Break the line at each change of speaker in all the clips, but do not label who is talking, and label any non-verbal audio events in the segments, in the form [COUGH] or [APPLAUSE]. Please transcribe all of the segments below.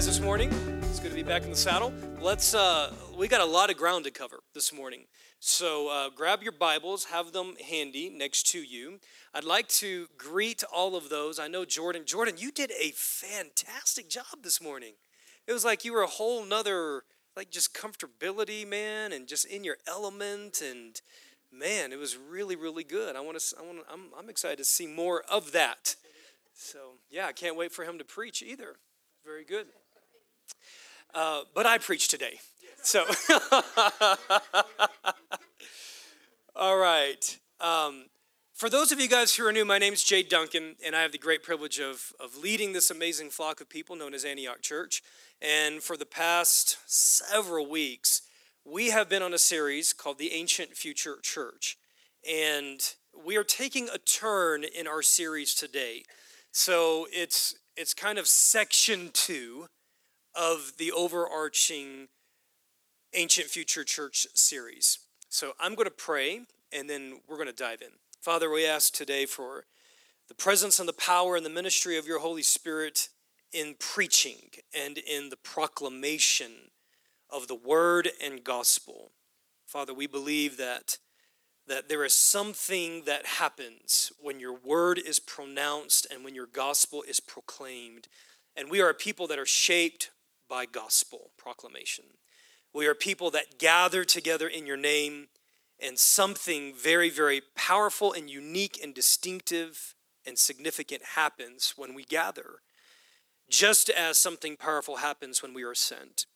guys this morning. It's good to be back in the saddle. Let's, uh, we got a lot of ground to cover this morning. So uh, grab your Bibles, have them handy next to you. I'd like to greet all of those. I know Jordan. Jordan, you did a fantastic job this morning. It was like you were a whole nother, like just comfortability, man, and just in your element. And man, it was really, really good. I want to, I want to, I'm, I'm excited to see more of that. So yeah, I can't wait for him to preach either. Very good. Uh, but I preach today. So, [LAUGHS] all right. Um, for those of you guys who are new, my name is Jade Duncan, and I have the great privilege of, of leading this amazing flock of people known as Antioch Church. And for the past several weeks, we have been on a series called The Ancient Future Church. And we are taking a turn in our series today. So it's, it's kind of section two of the overarching Ancient Future Church series. So I'm going to pray and then we're going to dive in. Father, we ask today for the presence and the power and the ministry of your Holy Spirit in preaching and in the proclamation of the word and gospel. Father, we believe that that there is something that happens when your word is pronounced and when your gospel is proclaimed. And we are a people that are shaped by gospel proclamation. We are people that gather together in your name, and something very, very powerful and unique and distinctive and significant happens when we gather, just as something powerful happens when we are sent.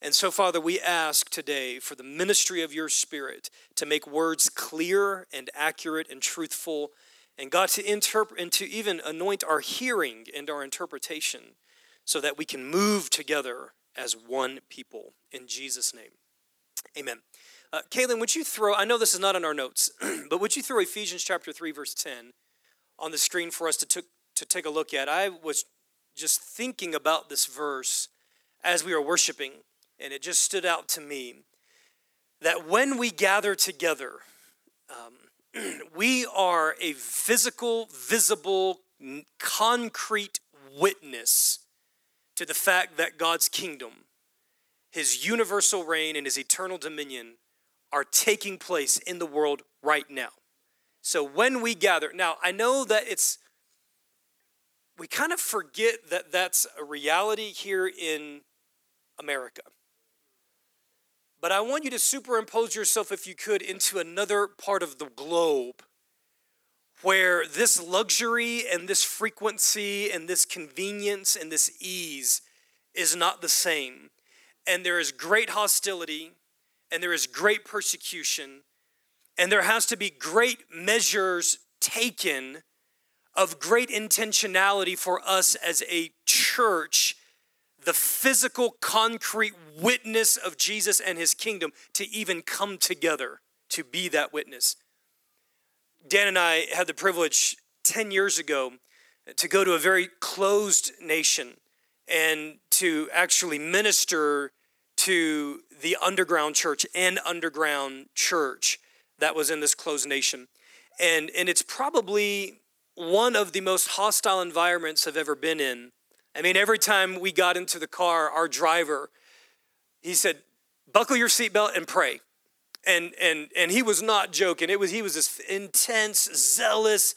And so, Father, we ask today for the ministry of your Spirit to make words clear and accurate and truthful, and God to interpret and to even anoint our hearing and our interpretation so that we can move together as one people. In Jesus' name, amen. Uh, Kaylin, would you throw, I know this is not in our notes, [CLEARS THROAT] but would you throw Ephesians chapter 3, verse 10 on the screen for us to, to take a look at? I was just thinking about this verse as we were worshiping, and it just stood out to me that when we gather together, um, [CLEARS THROAT] we are a physical, visible, concrete witness to the fact that God's kingdom, his universal reign, and his eternal dominion are taking place in the world right now. So when we gather, now I know that it's, we kind of forget that that's a reality here in America. But I want you to superimpose yourself, if you could, into another part of the globe where this luxury and this frequency and this convenience and this ease is not the same. And there is great hostility and there is great persecution and there has to be great measures taken of great intentionality for us as a church, the physical, concrete witness of Jesus and his kingdom to even come together to be that witness. Dan and I had the privilege 10 years ago to go to a very closed nation and to actually minister to the underground church and underground church that was in this closed nation. And, and it's probably one of the most hostile environments I've ever been in. I mean, every time we got into the car, our driver, he said, buckle your seatbelt and pray and and and he was not joking. It was he was this intense zealous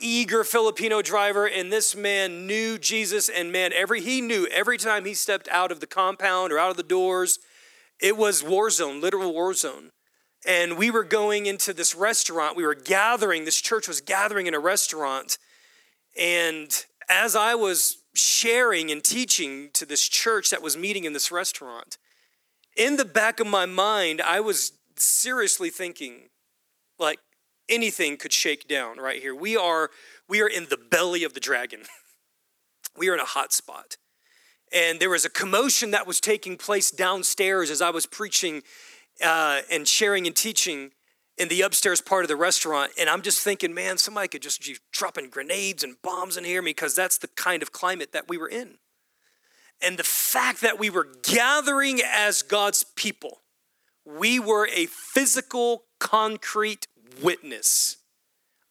eager filipino driver and this man knew jesus and man every he knew every time he stepped out of the compound or out of the doors it was war zone literal war zone. And we were going into this restaurant. We were gathering this church was gathering in a restaurant. And as i was sharing and teaching to this church that was meeting in this restaurant in the back of my mind i was seriously thinking like anything could shake down right here. We are we are in the belly of the dragon. [LAUGHS] we are in a hot spot. And there was a commotion that was taking place downstairs as I was preaching uh, and sharing and teaching in the upstairs part of the restaurant. And I'm just thinking, man, somebody could just be dropping grenades and bombs in here because that's the kind of climate that we were in. And the fact that we were gathering as God's people we were a physical, concrete witness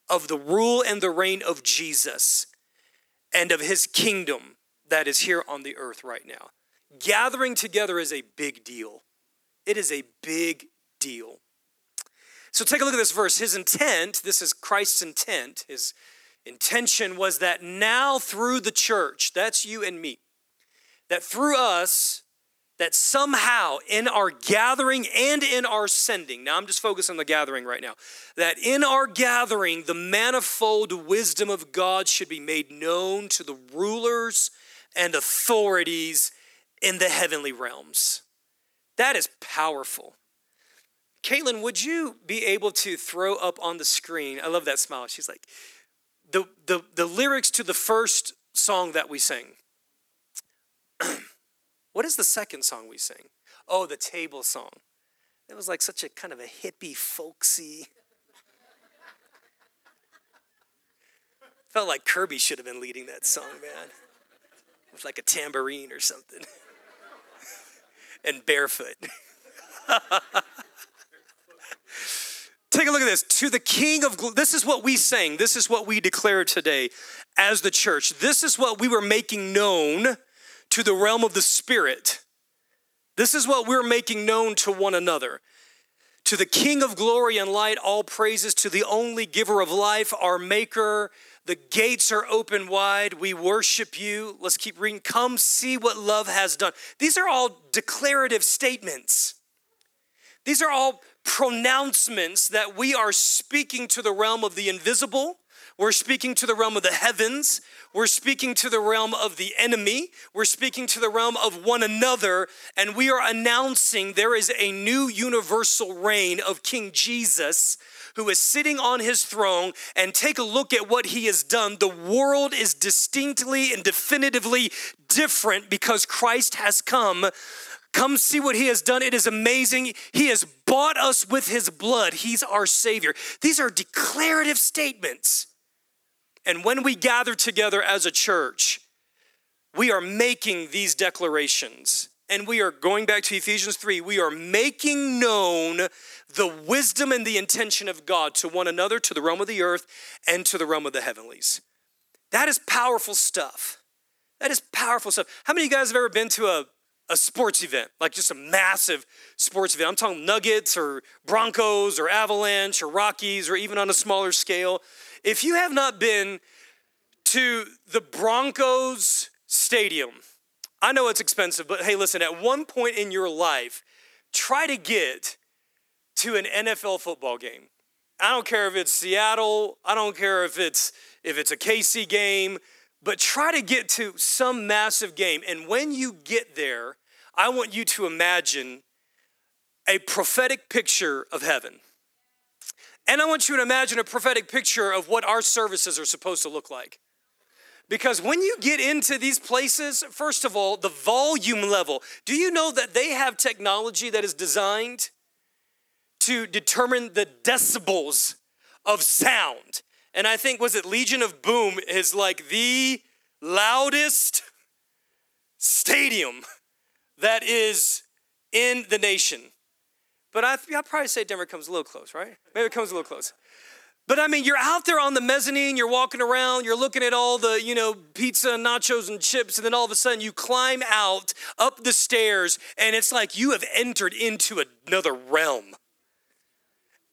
of the rule and the reign of Jesus and of his kingdom that is here on the earth right now. gathering together is a big deal. It is a big deal. So take a look at this verse. His intent, this is Christ's intent, his intention was that now through the church, that's you and me, that through us, that somehow in our gathering and in our sending, now I'm just focused on the gathering right now, that in our gathering, the manifold wisdom of God should be made known to the rulers and authorities in the heavenly realms. That is powerful. Caitlin, would you be able to throw up on the screen? I love that smile. She's like, the, the, the lyrics to the first song that we sing. What is the second song we sing? Oh, the table song. It was like such a kind of a hippie, folksy. Felt like Kirby should have been leading that song, man. With like a tambourine or something. and barefoot. Take a look at this. To the King of this is what we sang. This is what we declare today as the church. This is what we were making known to the realm of the Spirit. This is what we're making known to one another. To the King of glory and light, all praises. To the only giver of life, our Maker. The gates are open wide. We worship you. Let's keep reading. Come see what love has done. These are all declarative statements. These are all pronouncements that we are speaking to the realm of the invisible. We're speaking to the realm of the heavens. We're speaking to the realm of the enemy. We're speaking to the realm of one another. And we are announcing there is a new universal reign of King Jesus who is sitting on his throne. And take a look at what he has done. The world is distinctly and definitively different because Christ has come Come see what he has done. It is amazing. He has bought us with his blood. He's our Savior. These are declarative statements. And when we gather together as a church, we are making these declarations. And we are going back to Ephesians 3, we are making known the wisdom and the intention of God to one another, to the realm of the earth, and to the realm of the heavenlies. That is powerful stuff. That is powerful stuff. How many of you guys have ever been to a a sports event, like just a massive sports event. I'm talking Nuggets or Broncos or Avalanche or Rockies or even on a smaller scale. If you have not been to the Broncos Stadium, I know it's expensive, but hey, listen, at one point in your life, try to get to an NFL football game. I don't care if it's Seattle, I don't care if it's if it's a KC game, but try to get to some massive game. And when you get there, I want you to imagine a prophetic picture of heaven. And I want you to imagine a prophetic picture of what our services are supposed to look like. Because when you get into these places, first of all, the volume level, do you know that they have technology that is designed to determine the decibels of sound? And I think, was it Legion of Boom is like the loudest stadium that is in the nation. But I, I'd probably say Denver comes a little close, right? Maybe it comes a little close. But I mean, you're out there on the mezzanine, you're walking around, you're looking at all the, you know, pizza, nachos, and chips, and then all of a sudden you climb out up the stairs, and it's like you have entered into another realm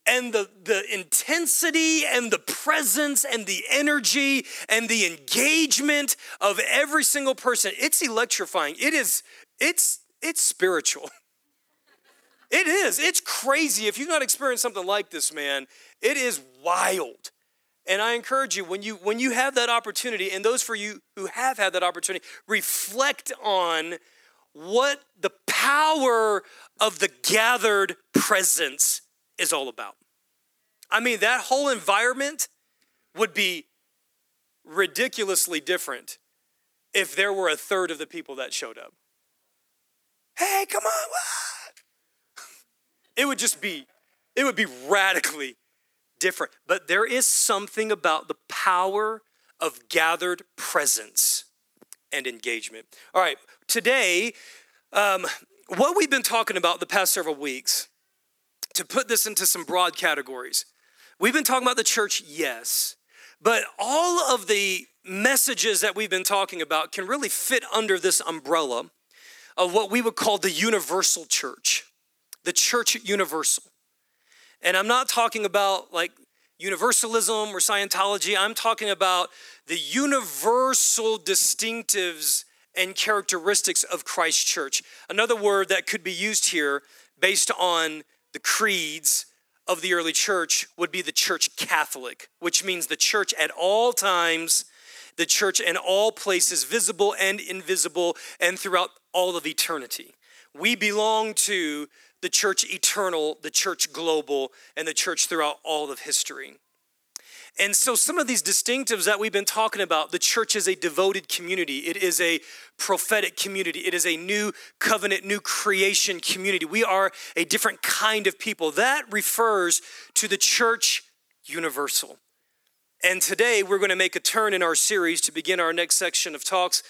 and the, the intensity and the presence and the energy and the engagement of every single person it's electrifying it is it's it's spiritual [LAUGHS] it is it's crazy if you've not experienced something like this man it is wild and i encourage you when you when you have that opportunity and those for you who have had that opportunity reflect on what the power of the gathered presence is all about. I mean, that whole environment would be ridiculously different if there were a third of the people that showed up. Hey, come on. It would just be, it would be radically different. But there is something about the power of gathered presence and engagement. All right, today, um, what we've been talking about the past several weeks to put this into some broad categories. We've been talking about the church, yes, but all of the messages that we've been talking about can really fit under this umbrella of what we would call the universal church, the church universal. And I'm not talking about like universalism or Scientology, I'm talking about the universal distinctives and characteristics of Christ Church. Another word that could be used here based on the creeds of the early church would be the church Catholic, which means the church at all times, the church in all places, visible and invisible, and throughout all of eternity. We belong to the church eternal, the church global, and the church throughout all of history. And so, some of these distinctives that we've been talking about the church is a devoted community, it is a prophetic community, it is a new covenant, new creation community. We are a different kind of people. That refers to the church universal. And today, we're going to make a turn in our series to begin our next section of talks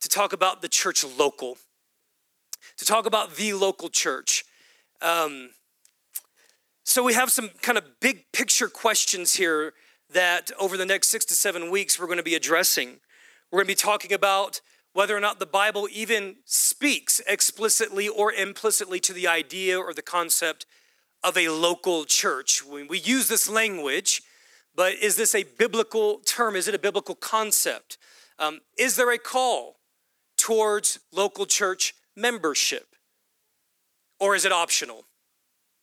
to talk about the church local, to talk about the local church. Um, so, we have some kind of big picture questions here that over the next six to seven weeks we're going to be addressing. We're going to be talking about whether or not the Bible even speaks explicitly or implicitly to the idea or the concept of a local church. We use this language, but is this a biblical term? Is it a biblical concept? Um, is there a call towards local church membership? Or is it optional?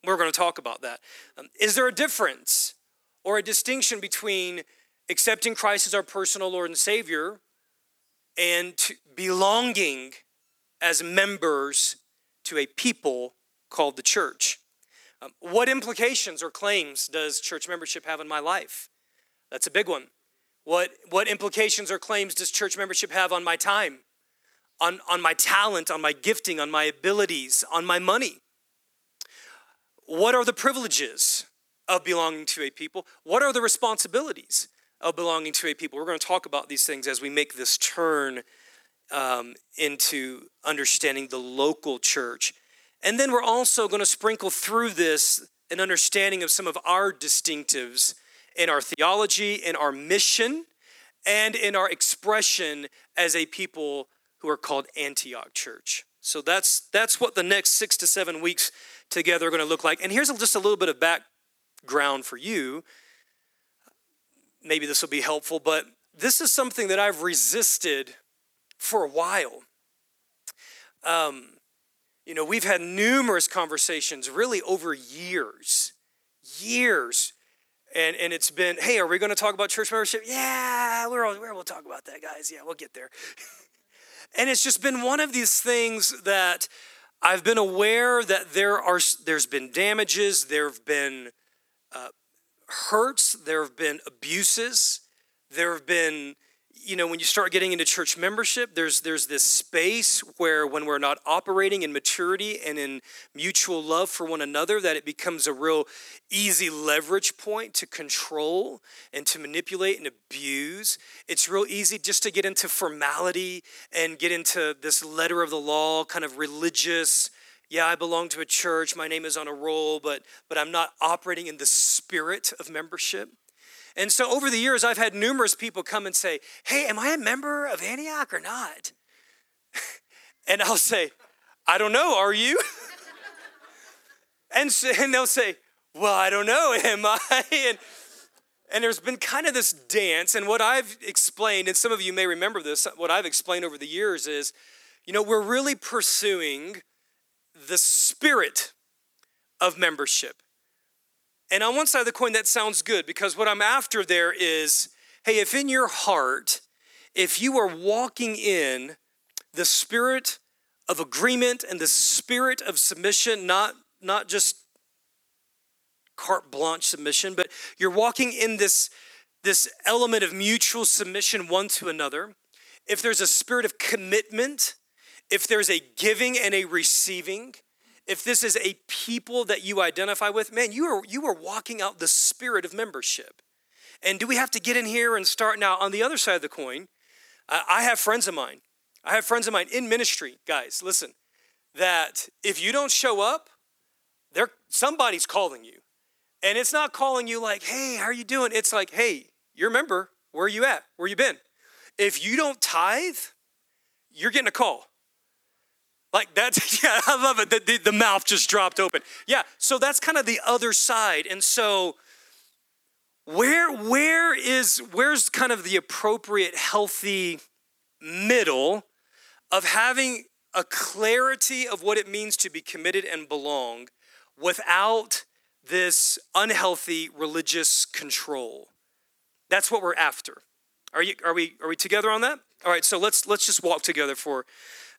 We're going to talk about that. Um, is there a difference or a distinction between accepting Christ as our personal Lord and Savior and belonging as members to a people called the church. Um, what implications or claims does church membership have in my life? That's a big one. What, what implications or claims does church membership have on my time, on, on my talent, on my gifting, on my abilities, on my money? What are the privileges of belonging to a people? What are the responsibilities of belonging to a people? We're going to talk about these things as we make this turn um, into understanding the local church. And then we're also going to sprinkle through this an understanding of some of our distinctives in our theology, in our mission, and in our expression as a people who are called Antioch Church. So that's that's what the next six to seven weeks together are going to look like. And here's just a little bit of background for you. Maybe this will be helpful, but this is something that I've resisted for a while. Um, you know, we've had numerous conversations really over years, years. And, and it's been, hey, are we going to talk about church membership? Yeah, we're, all, we're, we'll talk about that, guys. Yeah, we'll get there. [LAUGHS] and it's just been one of these things that I've been aware that there are, there's been damages, there have been uh, hurts, there have been abuses, there have been you know when you start getting into church membership there's there's this space where when we're not operating in maturity and in mutual love for one another that it becomes a real easy leverage point to control and to manipulate and abuse it's real easy just to get into formality and get into this letter of the law kind of religious yeah, I belong to a church, my name is on a roll, but, but I'm not operating in the spirit of membership. And so over the years, I've had numerous people come and say, Hey, am I a member of Antioch or not? [LAUGHS] and I'll say, I don't know, are you? [LAUGHS] and, so, and they'll say, Well, I don't know, [LAUGHS] am I? And, and there's been kind of this dance, and what I've explained, and some of you may remember this, what I've explained over the years is, you know, we're really pursuing the spirit of membership. And on one side of the coin, that sounds good because what I'm after there is hey, if in your heart, if you are walking in the spirit of agreement and the spirit of submission, not, not just carte blanche submission, but you're walking in this, this element of mutual submission one to another, if there's a spirit of commitment if there's a giving and a receiving, if this is a people that you identify with, man, you are you are walking out the spirit of membership. And do we have to get in here and start now on the other side of the coin? I have friends of mine. I have friends of mine in ministry, guys. Listen, that if you don't show up, there somebody's calling you, and it's not calling you like, "Hey, how are you doing?" It's like, "Hey, you're a member. Where are you at? Where you been?" If you don't tithe, you're getting a call. Like that's, [LAUGHS] yeah, I love it. The, the, the mouth just dropped open. Yeah, so that's kind of the other side. And so, where where is where's kind of the appropriate healthy middle of having a clarity of what it means to be committed and belong without this unhealthy religious control that's what we're after are you are we are we together on that all right so let's let's just walk together for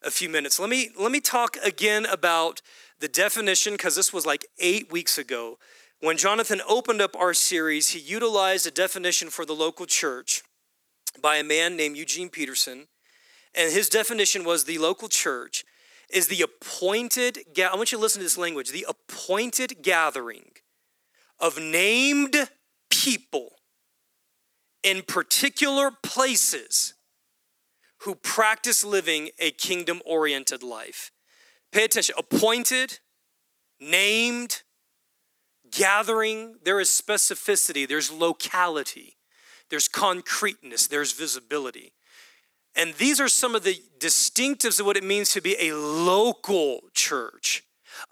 a few minutes let me let me talk again about the definition because this was like eight weeks ago when Jonathan opened up our series, he utilized a definition for the local church by a man named Eugene Peterson. And his definition was the local church is the appointed, I want you to listen to this language, the appointed gathering of named people in particular places who practice living a kingdom oriented life. Pay attention, appointed, named, gathering, there is specificity, there's locality, there's concreteness, there's visibility. And these are some of the distinctives of what it means to be a local church.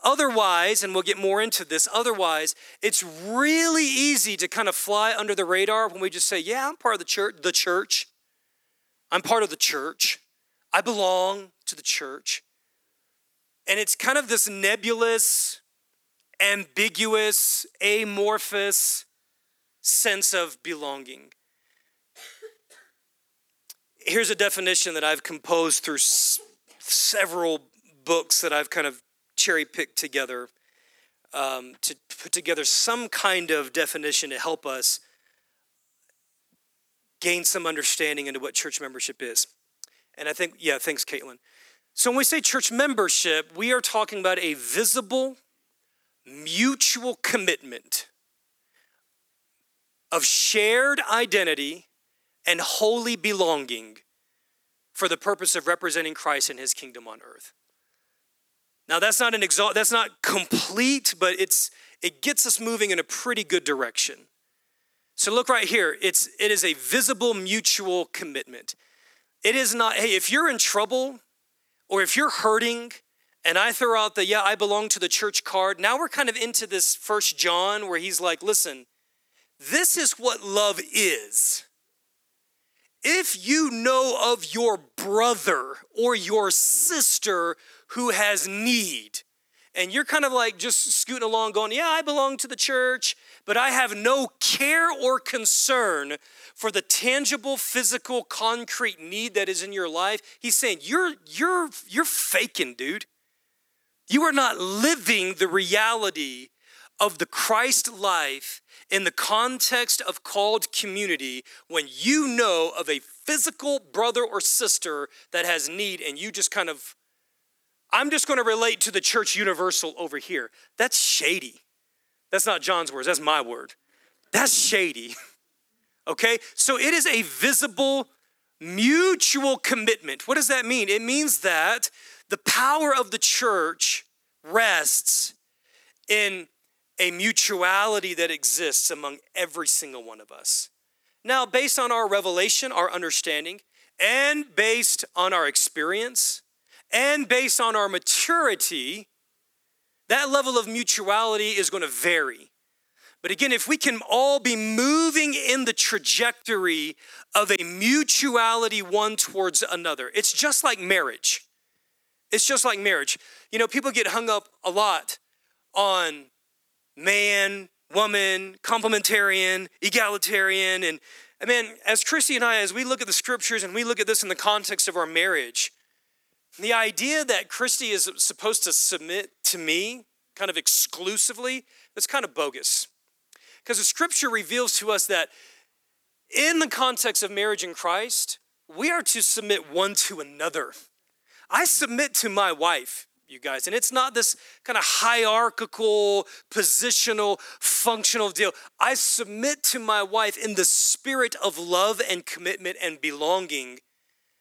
Otherwise, and we'll get more into this, otherwise, it's really easy to kind of fly under the radar when we just say, Yeah, I'm part of the church, the church. I'm part of the church. I belong to the church. And it's kind of this nebulous, ambiguous, amorphous sense of belonging. Here's a definition that I've composed through s- several books that I've kind of cherry picked together um, to put together some kind of definition to help us gain some understanding into what church membership is. And I think, yeah, thanks, Caitlin. So when we say church membership, we are talking about a visible, mutual commitment of shared identity and holy belonging for the purpose of representing Christ and his kingdom on earth. Now that's not an exalt that's not complete, but it's it gets us moving in a pretty good direction. So look right here. It's it is a visible mutual commitment. It is not, hey, if you're in trouble or if you're hurting and I throw out the, yeah, I belong to the church card. Now we're kind of into this first John where he's like, listen, this is what love is. If you know of your brother or your sister who has need, and you're kind of like just scooting along going, yeah, I belong to the church, but I have no care or concern for the tangible, physical, concrete need that is in your life. He's saying, you're, you're, you're faking, dude. You are not living the reality of the Christ life in the context of called community when you know of a physical brother or sister that has need and you just kind of, I'm just going to relate to the church universal over here. That's shady. That's not John's words, that's my word. That's shady. [LAUGHS] okay? So it is a visible, mutual commitment. What does that mean? It means that the power of the church rests in a mutuality that exists among every single one of us. Now, based on our revelation, our understanding, and based on our experience, and based on our maturity, that level of mutuality is going to vary. But again, if we can all be moving in the trajectory of a mutuality one towards another, it's just like marriage. It's just like marriage. You know, people get hung up a lot on man, woman, complementarian, egalitarian. And I mean, as Christy and I, as we look at the scriptures and we look at this in the context of our marriage, the idea that Christy is supposed to submit to me kind of exclusively, that's kind of bogus. Because the scripture reveals to us that in the context of marriage in Christ, we are to submit one to another. I submit to my wife, you guys, and it's not this kind of hierarchical, positional, functional deal. I submit to my wife in the spirit of love and commitment and belonging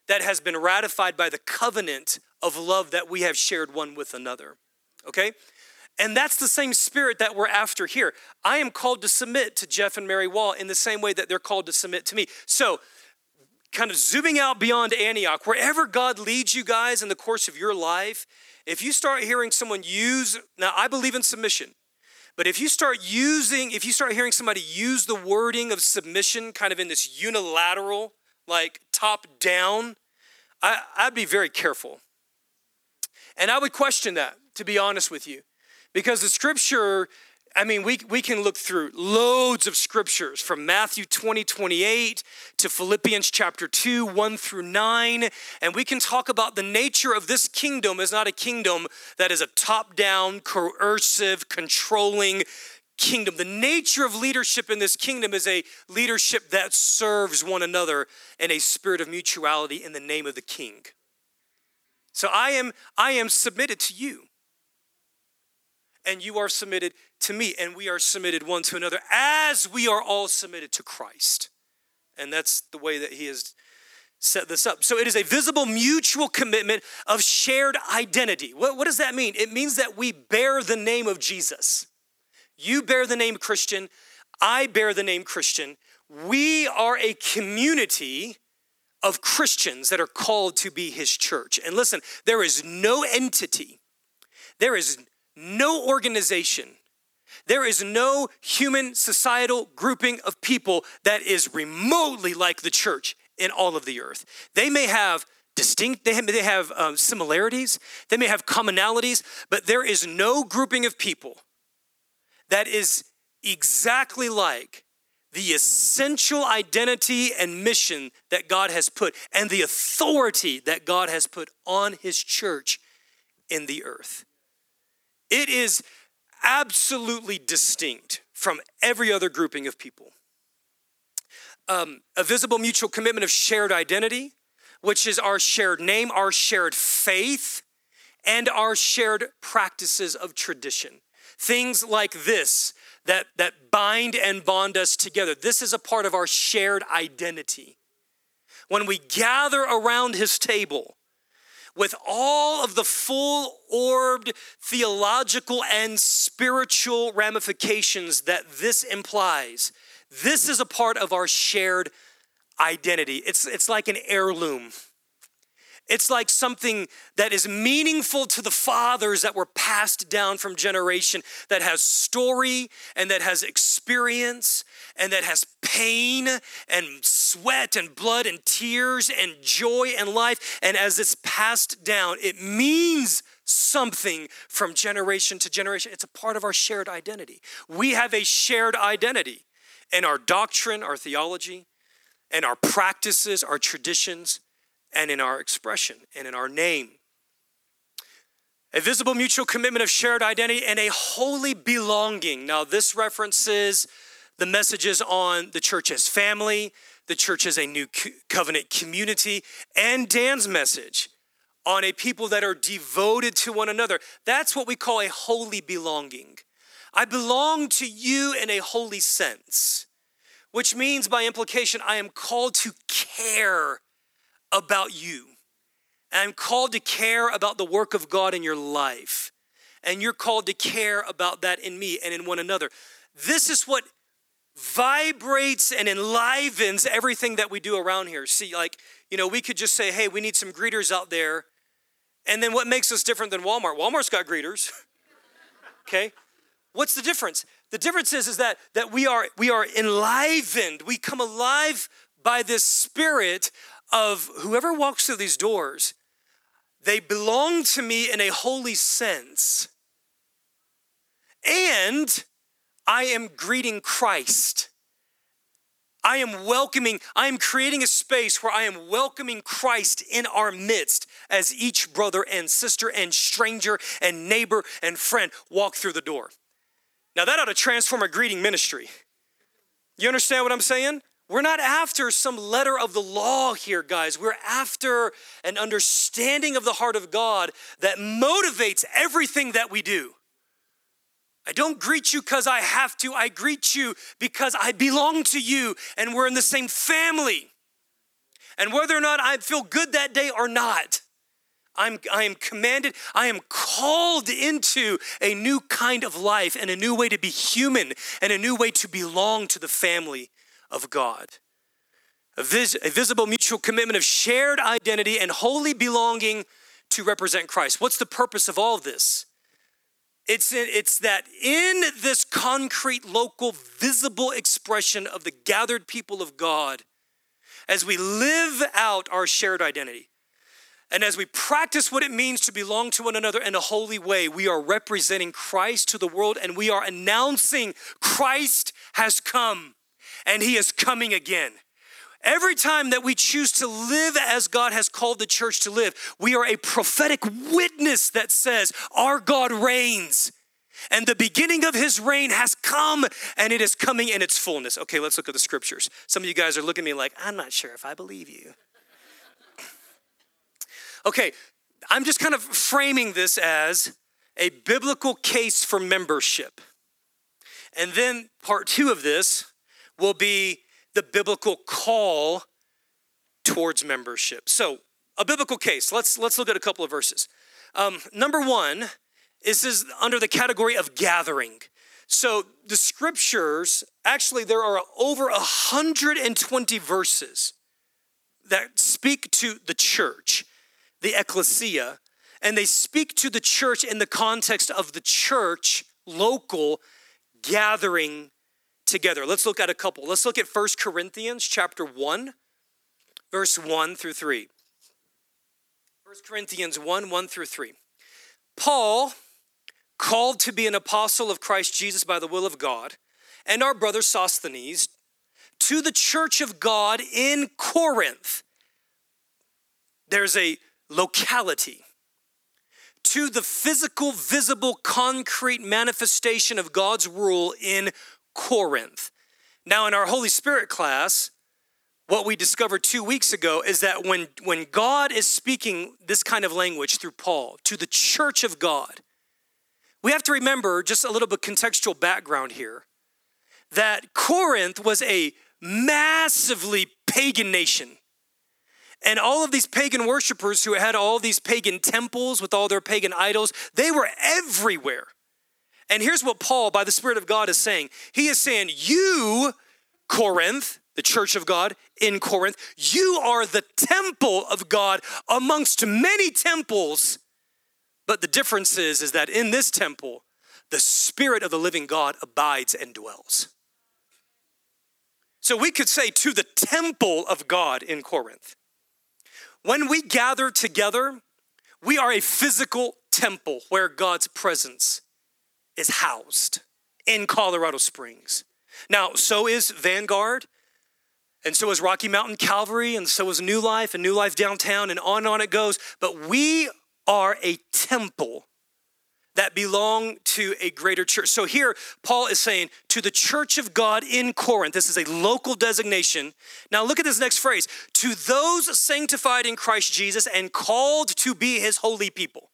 that has been ratified by the covenant of love that we have shared one with another. Okay? And that's the same spirit that we're after here. I am called to submit to Jeff and Mary Wall in the same way that they're called to submit to me. So, kind of zooming out beyond Antioch, wherever God leads you guys in the course of your life, if you start hearing someone use, now I believe in submission, but if you start using, if you start hearing somebody use the wording of submission kind of in this unilateral, like top down, I, I'd be very careful. And I would question that, to be honest with you, because the scripture I mean, we, we can look through loads of scriptures from Matthew 20, 28 to Philippians chapter 2, 1 through 9. And we can talk about the nature of this kingdom is not a kingdom that is a top down, coercive, controlling kingdom. The nature of leadership in this kingdom is a leadership that serves one another in a spirit of mutuality in the name of the king. So I am, I am submitted to you and you are submitted to me, and we are submitted one to another as we are all submitted to Christ. And that's the way that He has set this up. So it is a visible mutual commitment of shared identity. What, what does that mean? It means that we bear the name of Jesus. You bear the name Christian, I bear the name Christian. We are a community of Christians that are called to be His church. And listen, there is no entity, there is no organization, there is no human societal grouping of people that is remotely like the church in all of the earth. They may have distinct, they have, they have um, similarities, they may have commonalities, but there is no grouping of people that is exactly like the essential identity and mission that God has put and the authority that God has put on his church in the earth. It is absolutely distinct from every other grouping of people. Um, a visible mutual commitment of shared identity, which is our shared name, our shared faith, and our shared practices of tradition. Things like this that, that bind and bond us together. This is a part of our shared identity. When we gather around his table, with all of the full orbed theological and spiritual ramifications that this implies. This is a part of our shared identity. It's, it's like an heirloom. It's like something that is meaningful to the fathers that were passed down from generation, that has story and that has experience and that has pain and sweat and blood and tears and joy and life. And as it's passed down, it means something from generation to generation. It's a part of our shared identity. We have a shared identity in our doctrine, our theology, and our practices, our traditions and in our expression and in our name. A visible mutual commitment of shared identity and a holy belonging. Now, this references the messages on the church as family, the church as a new covenant community, and Dan's message on a people that are devoted to one another. That's what we call a holy belonging. I belong to you in a holy sense, which means by implication, I am called to care about you. And I'm called to care about the work of God in your life. And you're called to care about that in me and in one another. This is what vibrates and enlivens everything that we do around here. See, like, you know, we could just say, hey, we need some greeters out there. And then what makes us different than Walmart? Walmart's got greeters. [LAUGHS] okay? What's the difference? The difference is, is that, that we are we are enlivened. We come alive by this spirit of whoever walks through these doors, they belong to me in a holy sense. And I am greeting Christ. I am welcoming, I am creating a space where I am welcoming Christ in our midst as each brother and sister and stranger and neighbor and friend walk through the door. Now, that ought to transform a greeting ministry. You understand what I'm saying? We're not after some letter of the law here, guys. We're after an understanding of the heart of God that motivates everything that we do. I don't greet you because I have to. I greet you because I belong to you and we're in the same family. And whether or not I feel good that day or not, I'm, I am commanded, I am called into a new kind of life and a new way to be human and a new way to belong to the family of God. a, vis- a visible mutual commitment of shared identity and holy belonging to represent Christ. What's the purpose of all this? It's, it's that in this concrete, local, visible expression of the gathered people of God, as we live out our shared identity, and as we practice what it means to belong to one another in a holy way, we are representing Christ to the world and we are announcing Christ has come and he is coming again. Every time that we choose to live as God has called the church to live, we are a prophetic witness that says, Our God reigns. And the beginning of his reign has come and it is coming in its fullness. Okay, let's look at the scriptures. Some of you guys are looking at me like, I'm not sure if I believe you. [LAUGHS] Okay, I'm just kind of framing this as a biblical case for membership. And then part two of this will be the biblical call towards membership. So, a biblical case. Let's let's look at a couple of verses. Um, number one is is under the category of gathering. So the scriptures actually there are over 120 verses that speak to the church, the ecclesia, and they speak to the church in the context of the church local gathering together. Let's look at a couple. Let's look at First Corinthians chapter 1, verse 1 through 3. 1 Corinthians 1 1 through 3. Paul, called to be an apostle of Christ Jesus by the will of God, and our brother Sosthenes, to the church of God in Corinth. There's a locality to the physical, visible, concrete manifestation of God's rule in Corinth. Now, in our Holy Spirit class, what we discovered two weeks ago is that when, when God is speaking this kind of language through Paul to the church of God, we have to remember just a little bit contextual background here that Corinth was a massively pagan nation. And all of these pagan worshipers who had all these pagan temples with all their pagan idols, they were everywhere. And here's what Paul, by the Spirit of God, is saying He is saying, You, Corinth, the church of God in Corinth, you are the temple of God amongst many temples. But the difference is, is that in this temple, the Spirit of the living God abides and dwells. So we could say to the temple of God in Corinth. When we gather together, we are a physical temple where God's presence is housed in Colorado Springs. Now, so is Vanguard, and so is Rocky Mountain Calvary, and so is New Life and New Life Downtown, and on and on it goes. But we are a temple that belong to a greater church. So here, Paul is saying to the church of God in Corinth, this is a local designation. Now look at this next phrase to those sanctified in Christ Jesus and called to be his holy people.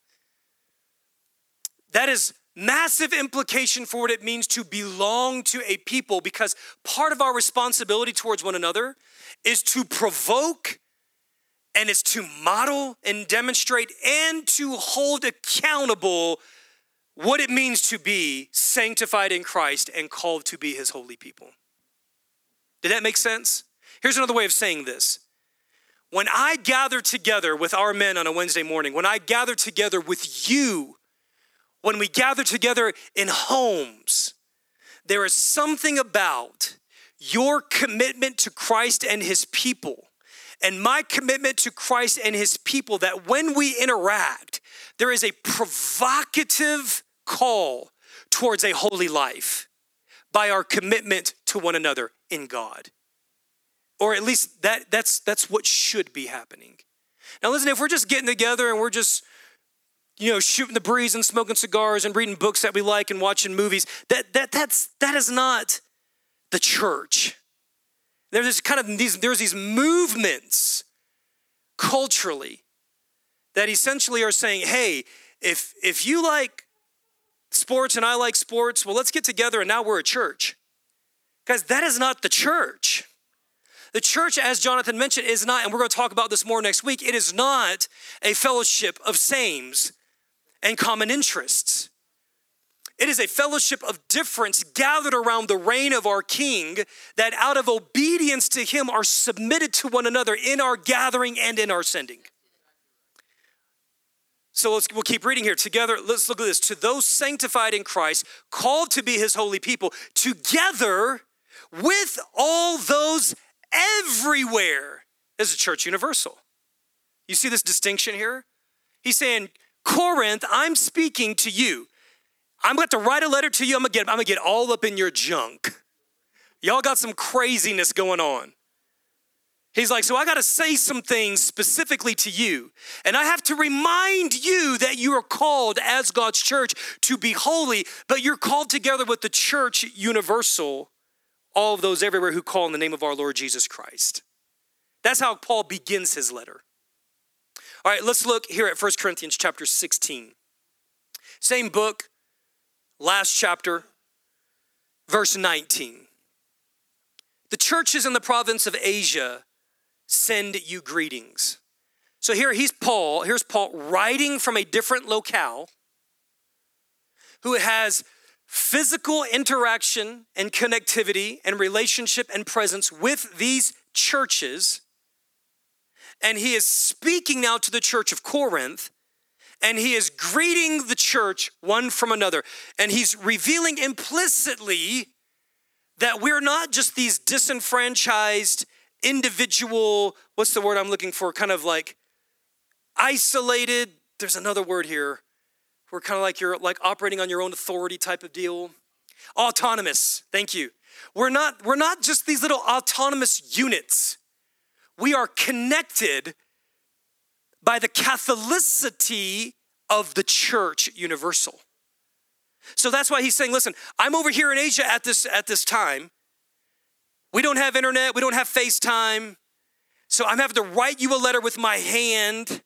That is massive implication for what it means to belong to a people because part of our responsibility towards one another is to provoke and is to model and demonstrate and to hold accountable what it means to be sanctified in Christ and called to be his holy people. Did that make sense? Here's another way of saying this. When I gather together with our men on a Wednesday morning, when I gather together with you when we gather together in homes, there is something about your commitment to Christ and his people and my commitment to Christ and his people that when we interact, there is a provocative call towards a holy life by our commitment to one another in God. Or at least that, that's, that's what should be happening. Now, listen, if we're just getting together and we're just you know, shooting the breeze and smoking cigars and reading books that we like and watching movies. That that that's that is not the church. There's kind of these there's these movements culturally that essentially are saying, hey, if if you like sports and I like sports, well, let's get together and now we're a church. Guys, that is not the church. The church, as Jonathan mentioned, is not, and we're going to talk about this more next week, it is not a fellowship of sames and common interests. It is a fellowship of difference gathered around the reign of our King that out of obedience to him are submitted to one another in our gathering and in our sending. So let's, we'll keep reading here together. Let's look at this. To those sanctified in Christ, called to be his holy people, together with all those everywhere. This a church universal. You see this distinction here? He's saying, Corinth, I'm speaking to you. I'm going to write a letter to you. I'm going to get, I'm going to get all up in your junk. Y'all got some craziness going on. He's like, so I got to say some things specifically to you. And I have to remind you that you are called as God's church to be holy, but you're called together with the church universal, all of those everywhere who call in the name of our Lord Jesus Christ. That's how Paul begins his letter. All right, let's look here at 1 Corinthians chapter 16. Same book, last chapter, verse 19. The churches in the province of Asia send you greetings. So here he's Paul, here's Paul writing from a different locale who has physical interaction and connectivity and relationship and presence with these churches. And he is speaking now to the church of Corinth and he is greeting the church one from another. And he's revealing implicitly that we're not just these disenfranchised individual, what's the word I'm looking for? Kind of like isolated. There's another word here. We're kind of like you're like operating on your own authority type of deal. Autonomous. Thank you. We're not we're not just these little autonomous units. We are connected by the Catholicity of the church universal. So that's why he's saying, listen, I'm over here in Asia at this at this time. We don't have internet, we don't have FaceTime. So I'm having to write you a letter with my hand.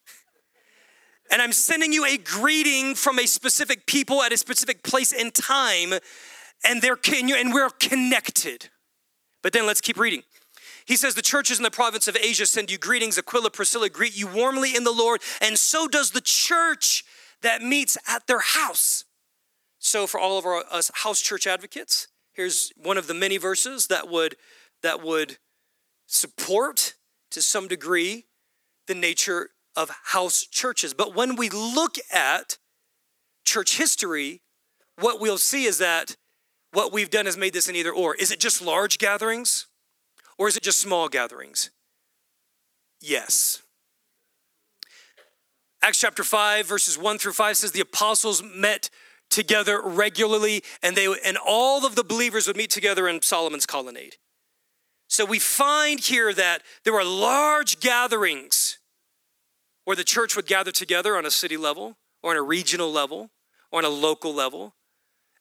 And I'm sending you a greeting from a specific people at a specific place and time. And they're and we're connected. But then let's keep reading. He says, The churches in the province of Asia send you greetings. Aquila, Priscilla greet you warmly in the Lord, and so does the church that meets at their house. So, for all of our us house church advocates, here's one of the many verses that would that would support to some degree the nature of house churches. But when we look at church history, what we'll see is that what we've done is made this an either or. Is it just large gatherings or is it just small gatherings? Yes. Acts chapter 5, verses 1 through 5 says the apostles met together regularly and they and all of the believers would meet together in Solomon's colonnade. So we find here that there were large gatherings where the church would gather together on a city level or on a regional level or on a local level.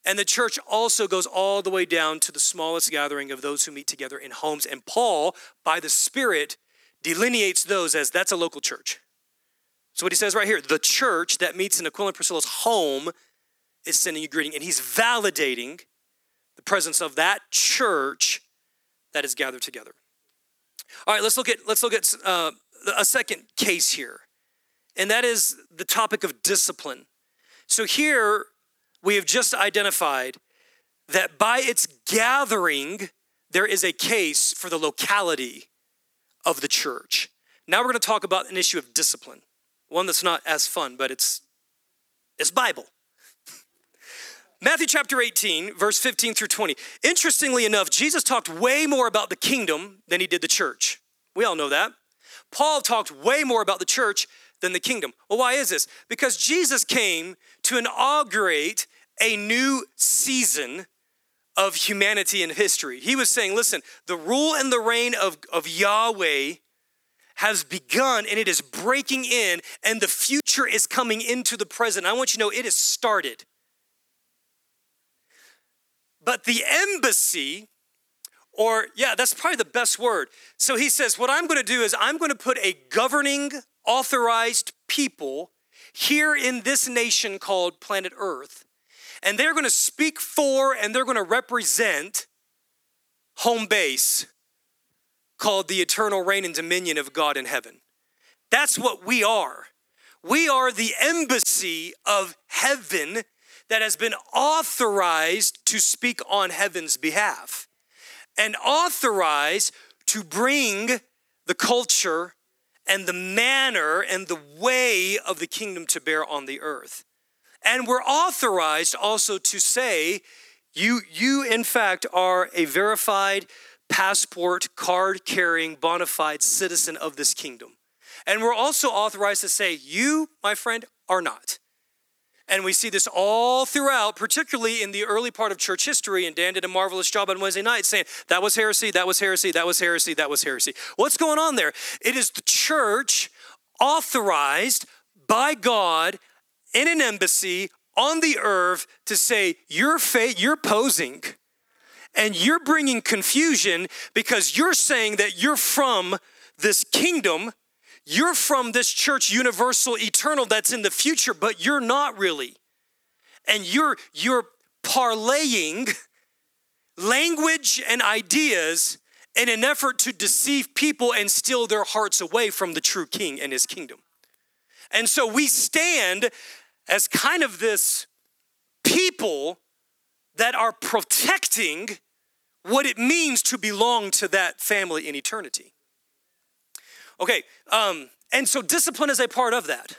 And the church also goes all the way down to the smallest gathering of those who meet together in homes. And Paul, by the Spirit, delineates those as that's a local church. So, what he says right here the church that meets in Aquila and Priscilla's home is sending you greeting. And he's validating the presence of that church that is gathered together. All right, let's look at, let's look at uh, a second case here, and that is the topic of discipline. So, here we have just identified that by its gathering, there is a case for the locality of the church. Now we're going to talk about an issue of discipline, one that's not as fun, but it's, it's Bible. Matthew chapter 18, verse 15 through 20. Interestingly enough, Jesus talked way more about the kingdom than he did the church. We all know that. Paul talked way more about the church than the kingdom. Well, why is this? Because Jesus came to inaugurate a new season of humanity and history. He was saying, listen, the rule and the reign of, of Yahweh has begun and it is breaking in, and the future is coming into the present. I want you to know it has started. But the embassy, or yeah, that's probably the best word. So he says, What I'm going to do is I'm going to put a governing, authorized people here in this nation called planet Earth and they're going to speak for and they're going to represent home base called the eternal reign and dominion of God in heaven. That's what we are. We are the embassy of heaven that has been authorized to speak on heaven's behalf and authorized to bring the culture and the manner and the way of the kingdom to bear on the earth. And we're authorized also to say, you, you in fact are a verified passport, card carrying, bona fide citizen of this kingdom. And we're also authorized to say, you, my friend, are not. And we see this all throughout, particularly in the early part of church history. And Dan did a marvelous job on Wednesday night saying, that was heresy, that was heresy, that was heresy, that was heresy. What's going on there? It is the church authorized by God in an embassy on the earth to say, you're, you're posing and you're bringing confusion because you're saying that you're from this kingdom you're from this church, universal, eternal, that's in the future, but you're not really. And you're, you're parlaying language and ideas in an effort to deceive people and steal their hearts away from the true king and his kingdom. And so we stand as kind of this people that are protecting what it means to belong to that family in eternity. Okay, um, and so discipline is a part of that.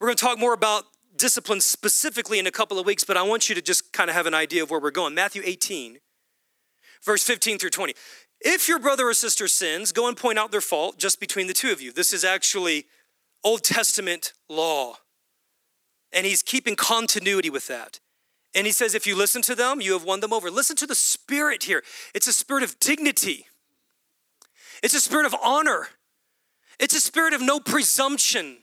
We're to talk more about discipline specifically in a couple of weeks, but I want you to just kind of have an idea of where we're going. Matthew 18, verse 15 through 20. If your brother or sister sins, go and point out their fault just between the two of you. This is actually Old Testament law. And he's keeping continuity with that. And he says, if you listen to them, you have won them over. Listen to the spirit here. It's a spirit of dignity, it's a spirit of honor. It's a spirit of no presumption.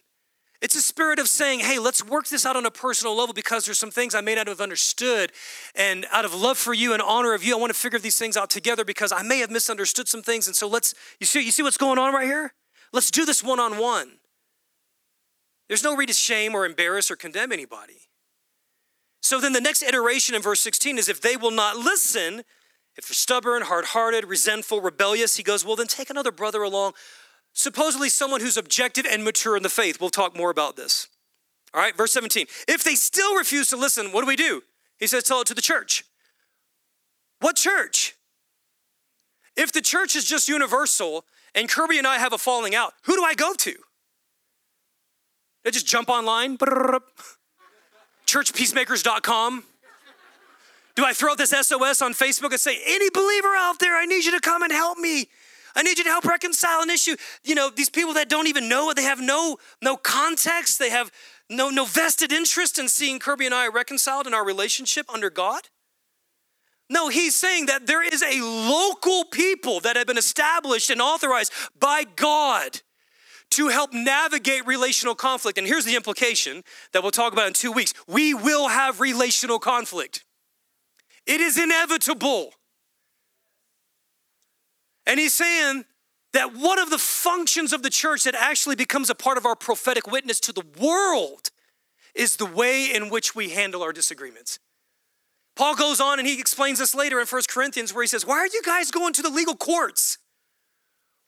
It's a spirit of saying, hey, let's work this out on a personal level because there's some things I may not have understood. And out of love for you and honor of you, I want to figure these things out together because I may have misunderstood some things. And so let's, you see, you see what's going on right here? Let's do this one on one. There's no reason to shame or embarrass or condemn anybody. So then the next iteration in verse 16 is if they will not listen, if they're stubborn, hard hearted, resentful, rebellious, he goes, well, then take another brother along supposedly someone who's objective and mature in the faith. We'll talk more about this. All right, verse 17. If they still refuse to listen, what do we do? He says, tell it to the church. What church? If the church is just universal and Kirby and I have a falling out, who do I go to? I just jump online, churchpeacemakers.com. Do I throw this SOS on Facebook and say, any believer out there, I need you to come and help me? I need you to help reconcile an issue. You know, these people that don't even know it, they have no, no context, they have no, no vested interest in seeing Kirby and I reconciled in our relationship under God. No, he's saying that there is a local people that have been established and authorized by God to help navigate relational conflict. And here's the implication that we'll talk about in two weeks we will have relational conflict, it is inevitable. And he's saying that one of the functions of the church that actually becomes a part of our prophetic witness to the world is the way in which we handle our disagreements. Paul goes on and he explains this later in 1 Corinthians where he says, Why are you guys going to the legal courts?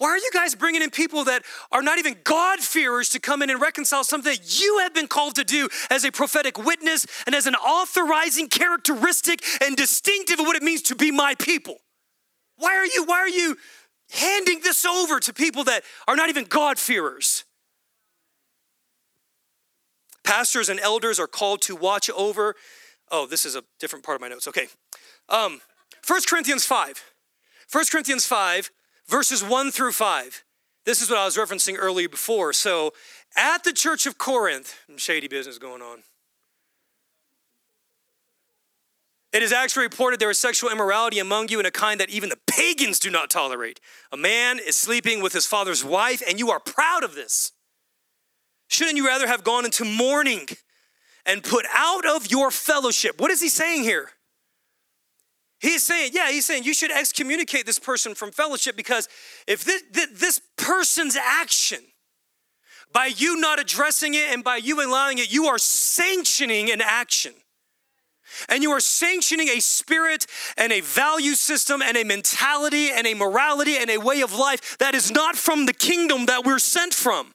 Why are you guys bringing in people that are not even God-fearers to come in and reconcile something that you have been called to do as a prophetic witness and as an authorizing characteristic and distinctive of what it means to be my people? Why are you, why are you handing this over to people that are not even God-fearers? Pastors and elders are called to watch over. Oh, this is a different part of my notes. Okay. Um, 1 Corinthians 5. 1 Corinthians 5, verses 1 through 5. This is what I was referencing earlier before. So, at the church of Corinth, shady business going on. It is actually reported there is sexual immorality among you in a kind that even the pagans do not tolerate. A man is sleeping with his father's wife, and you are proud of this. Shouldn't you rather have gone into mourning and put out of your fellowship? What is he saying here? He's saying, yeah, he's saying you should excommunicate this person from fellowship because if this, this person's action, by you not addressing it and by you allowing it, you are sanctioning an action and you are sanctioning a spirit and a value system and a mentality and a morality and a way of life that is not from the kingdom that we're sent from.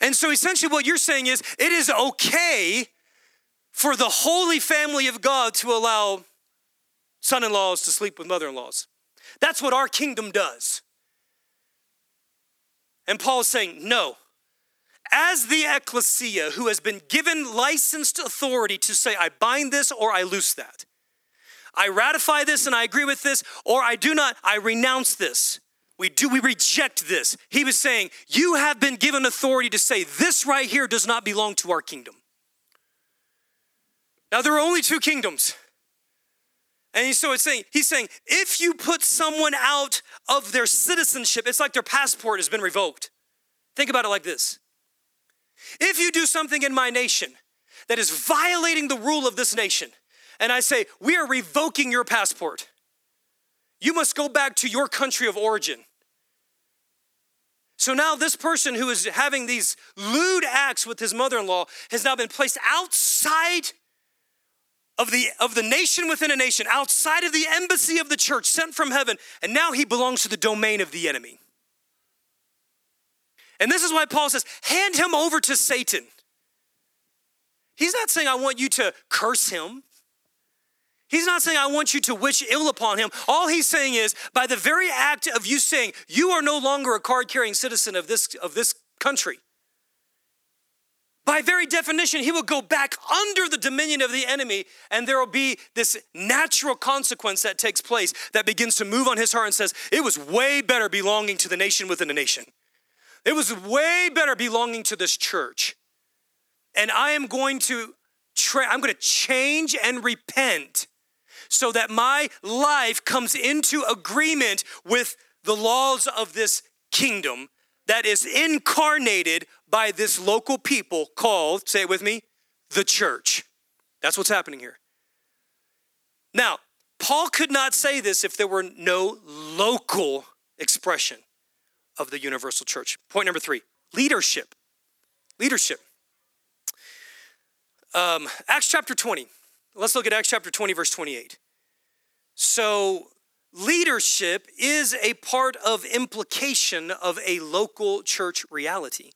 And so essentially, what you're saying is it is okay for the holy family of God to allow son in laws to sleep with mother in laws. That's what our kingdom does. And Paul is saying, no. As the ecclesia who has been given licensed authority to say, I bind this or I loose that. I ratify this and I agree with this, or I do not, I renounce this. We do, we reject this. He was saying, You have been given authority to say, This right here does not belong to our kingdom. Now, there are only two kingdoms. And so it's saying, he's saying, if you put someone out of their citizenship, it's like their passport has been revoked. Think about it like this. If you do something in my nation that is violating the rule of this nation, and I say, we are revoking your passport, you must go back to your country of origin. So now, this person who is having these lewd acts with his mother in law has now been placed outside of the, of the nation within a nation, outside of the embassy of the church, sent from heaven, and now he belongs to the domain of the enemy. And this is why Paul says, hand him over to Satan. He's not saying, I want you to curse him. He's not saying, I want you to wish ill upon him. All he's saying is, by the very act of you saying, you are no longer a card carrying citizen of this, of this country, by very definition, he will go back under the dominion of the enemy, and there will be this natural consequence that takes place that begins to move on his heart and says, It was way better belonging to the nation within a nation. It was way better belonging to this church. And I am going to tra- I'm going to change and repent so that my life comes into agreement with the laws of this kingdom that is incarnated by this local people called, say it with me, the church. That's what's happening here. Now, Paul could not say this if there were no local expression of the universal church. Point number three leadership. Leadership. Um, Acts chapter 20. Let's look at Acts chapter 20, verse 28. So, leadership is a part of implication of a local church reality.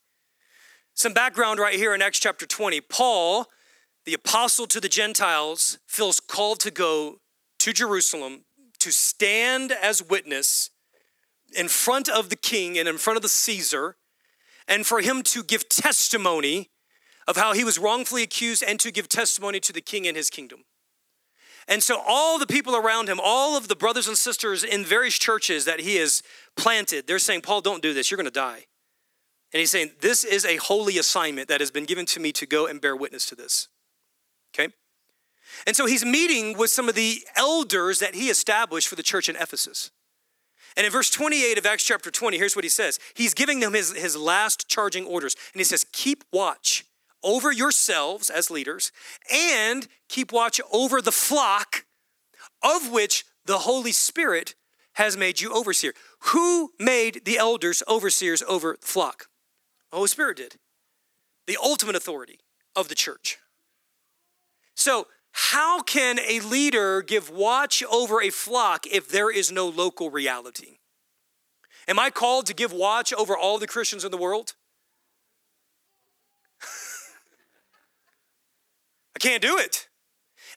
Some background right here in Acts chapter 20. Paul, the apostle to the Gentiles, feels called to go to Jerusalem to stand as witness in front of the king and in front of the Caesar, and for him to give testimony of how he was wrongfully accused and to give testimony to the king and his kingdom. And so, all the people around him, all of the brothers and sisters in various churches that he has planted, they're saying, Paul, don't do this. You're going to die. And he's saying, This is a holy assignment that has been given to me to go and bear witness to this. Okay? And so he's meeting with some of the elders that he established for the church in Ephesus. And in verse 28 of Acts chapter 20, here's what he says He's giving them his, his last charging orders. And he says, Keep watch over yourselves as leaders and keep watch over the flock of which the Holy Spirit has made you overseer. Who made the elders overseers over the flock? The Holy Spirit did. The ultimate authority of the church. So, how can a leader give watch over a flock if there is no local reality? Am I called to give watch over all the Christians in the world? [LAUGHS] I can't do it.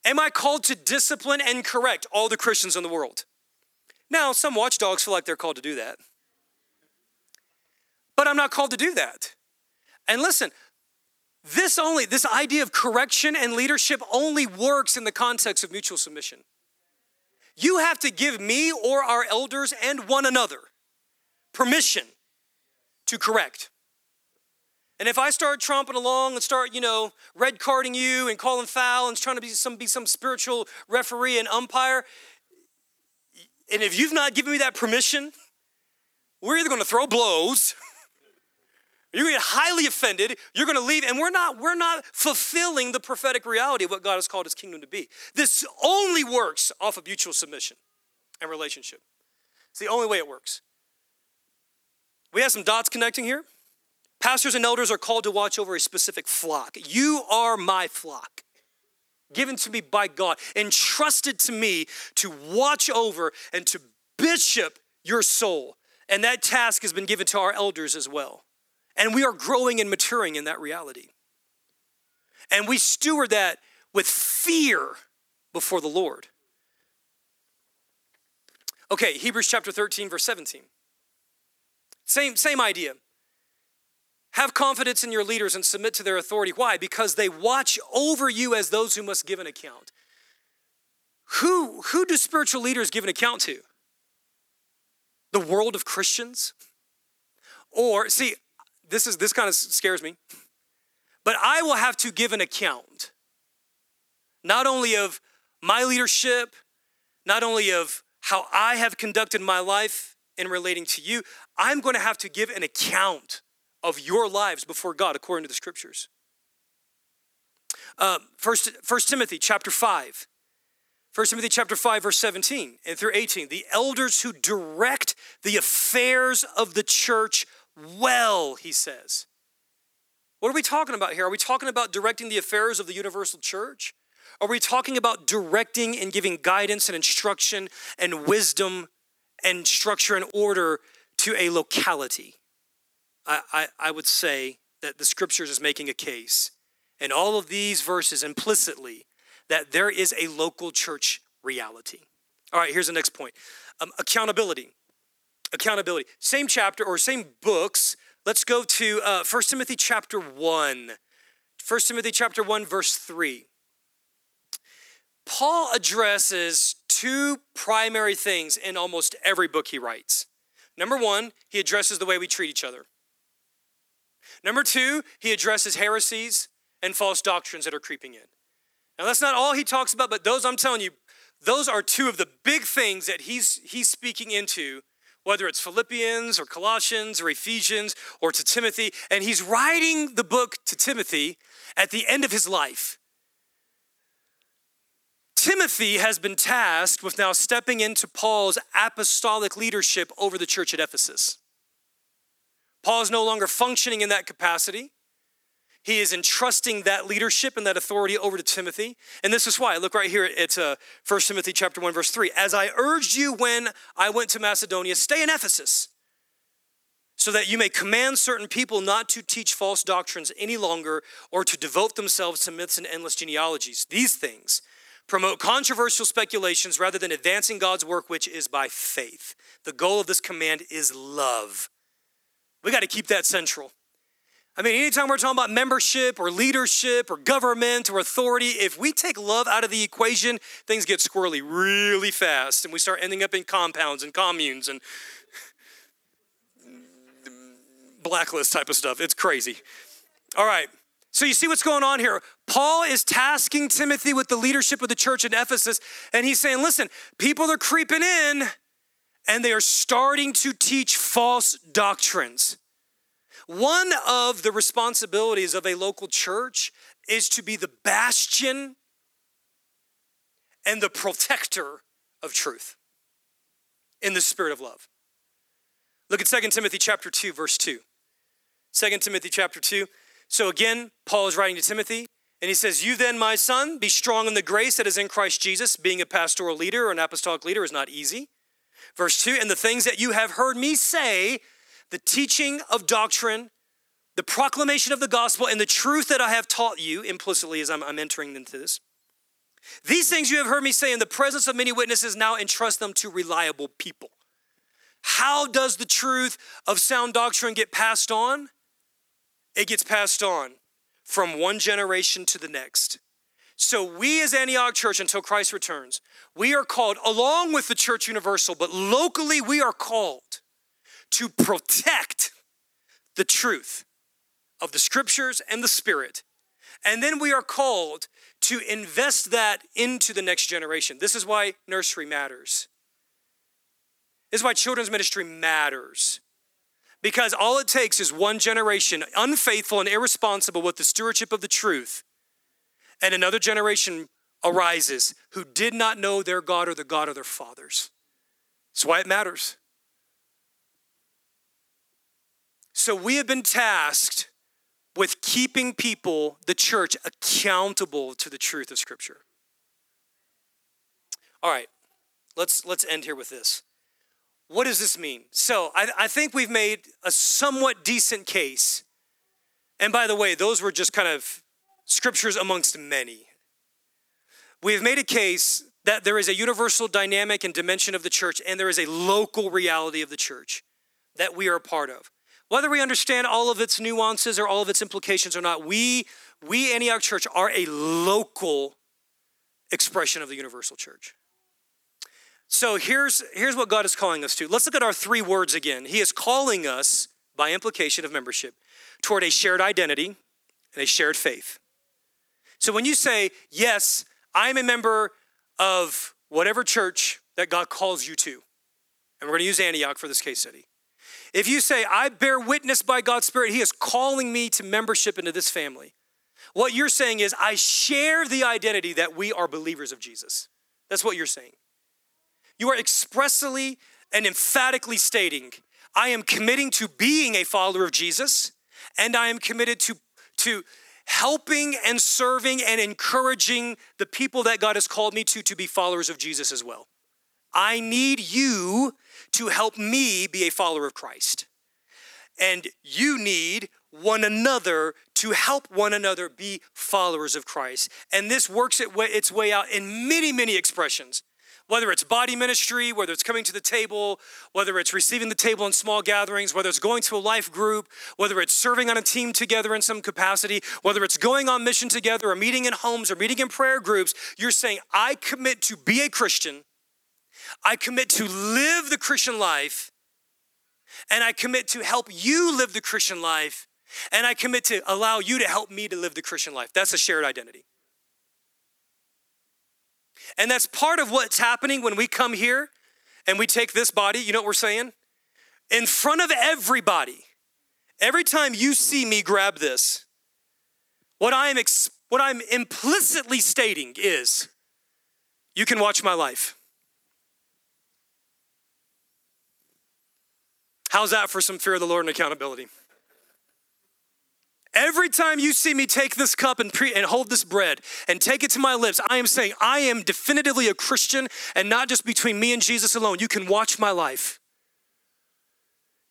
Am I called to discipline and correct all the Christians in the world? Now, some watchdogs feel like they're called to do that. But I'm not called to do that. And listen, this only, this idea of correction and leadership only works in the context of mutual submission. You have to give me or our elders and one another permission to correct. And if I start tromping along and start, you know, red carding you and calling foul and trying to be some be some spiritual referee and umpire, and if you've not given me that permission, we're either going to throw blows, you're going to get highly offended, you're going to leave, and we're not we're not fulfilling the prophetic reality of what God has called His kingdom to be. This only works off of mutual submission and relationship. It's the only way it works. We have some dots connecting here. Pastors and elders are called to watch over a specific flock. You are my flock, given to me by God, entrusted to me to watch over and to bishop your soul. And that task has been given to our elders as well. And we are growing and maturing in that reality. And we steward that with fear before the Lord. Okay, Hebrews chapter 13, verse 17. Same, same idea. Have confidence in your leaders and submit to their authority. Why? Because they watch over you as those who must give an account. Who, who do spiritual leaders give an account to? The world of Christians? Or, see, this is this kind of scares me. But I will have to give an account, not only of my leadership, not only of how I have conducted my life in relating to you, I'm going to have to give an account of your lives before God according to the scriptures. Uh, first, First Timothy chapter 5. 1 Timothy chapter 5 verse 17 and through 18 the elders who direct the affairs of the church well he says. What are we talking about here? Are we talking about directing the affairs of the universal church? Are we talking about directing and giving guidance and instruction and wisdom and structure and order to a locality? I, I, I would say that the scriptures is making a case in all of these verses implicitly that there is a local church reality. All right, here's the next point. Um, accountability. Accountability. Same chapter or same books. Let's go to uh, 1 Timothy chapter 1. 1 Timothy chapter 1, verse 3. Paul addresses two primary things in almost every book he writes. Number one, he addresses the way we treat each other. Number two, he addresses heresies and false doctrines that are creeping in. Now, that's not all he talks about, but those, I'm telling you, those are two of the big things that he's, he's speaking into, whether it's Philippians or Colossians or Ephesians or to Timothy. And he's writing the book to Timothy at the end of his life. Timothy has been tasked with now stepping into Paul's apostolic leadership over the church at Ephesus. Paul is no longer functioning in that capacity. He is entrusting that leadership and that authority over to Timothy. And this is why. Look right here It's uh, 1 Timothy chapter 1, verse 3. As I urged you when I went to Macedonia, stay in Ephesus, so that you may command certain people not to teach false doctrines any longer or to devote themselves to myths and endless genealogies. These things promote controversial speculations rather than advancing God's work, which is by faith. The goal of this command is love we got to keep that central. I mean, anytime we're talking about membership or leadership or government or authority, if we take love out of the equation, things get squirrely really fast and we start ending up in compounds and communes and blacklist type of stuff. It's crazy. All right. So you see what's going on here. Paul is tasking Timothy with the leadership of the church in Ephesus, and he's saying, listen, people are creeping in and they are starting to teach false doctrines. One of the responsibilities of a local church is to be the bastion and the protector of truth in the spirit of love. Look at 2 Timothy chapter 2 verse 2. 2 Timothy chapter 2. So again, Paul is writing to Timothy and he says, "You then, my son, be strong in the grace that is in Christ Jesus. Being a pastoral leader or an apostolic leader is not easy." Verse 2 And the things that you have heard me say, the teaching of doctrine, the proclamation of the gospel, and the truth that I have taught you implicitly as I'm, I'm entering into this. These things you have heard me say in the presence of many witnesses, now entrust them to reliable people. How does the truth of sound doctrine get passed on? It gets passed on from one generation to the next. So, we as Antioch Church, until Christ returns, we are called, along with the Church Universal, but locally we are called to protect the truth of the scriptures and the spirit. And then we are called to invest that into the next generation. This is why nursery matters. This is why children's ministry matters. Because all it takes is one generation unfaithful and irresponsible with the stewardship of the truth and another generation arises who did not know their God or the God of their fathers. That's why it matters. So we have been tasked with keeping people, the church, accountable to the truth of Scripture. All right, let's let's end here with this. What does this mean? So I, I think we've made a somewhat decent case. And by the way, those were just kind of scriptures amongst many. we have made a case that there is a universal dynamic and dimension of the church, and there is a local reality of the church that we are a part of. Whether we understand all of its nuances or all of its implications or not, we, we Antioch Church, are a local expression of the universal church. So here's, here's what God is calling us to. Let's look at our three words again. He is calling us, by implication of membership, toward a shared identity and a shared faith. So when you say, Yes, I'm a member of whatever church that God calls you to, and we're going to use Antioch for this case study. If you say, I bear witness by God's Spirit, He is calling me to membership into this family, what you're saying is, I share the identity that we are believers of Jesus. That's what you're saying. You are expressly and emphatically stating, I am committing to being a follower of Jesus, and I am committed to, to helping and serving and encouraging the people that God has called me to to be followers of Jesus as well. I need you to help me be a follower of Christ. And you need one another to help one another be followers of Christ. And this works its way out in many, many expressions. Whether it's body ministry, whether it's coming to the table, whether it's receiving the table in small gatherings, whether it's going to a life group, whether it's serving on a team together in some capacity, whether it's going on mission together or meeting in homes or meeting in prayer groups, you're saying, I commit to be a Christian I commit to live the Christian life, and I commit to help you live the Christian life, and I commit to allow you to help me to live the Christian life. That's a shared identity. And that's part of what's happening when we come here and we take this body. You know what we're saying? In front of everybody, every time you see me grab this, what I am, what I'm implicitly stating is, you can watch my life. How's that for some fear of the Lord and accountability? Every time you see me take this cup and, pre- and hold this bread and take it to my lips, I am saying I am definitively a Christian and not just between me and Jesus alone. You can watch my life.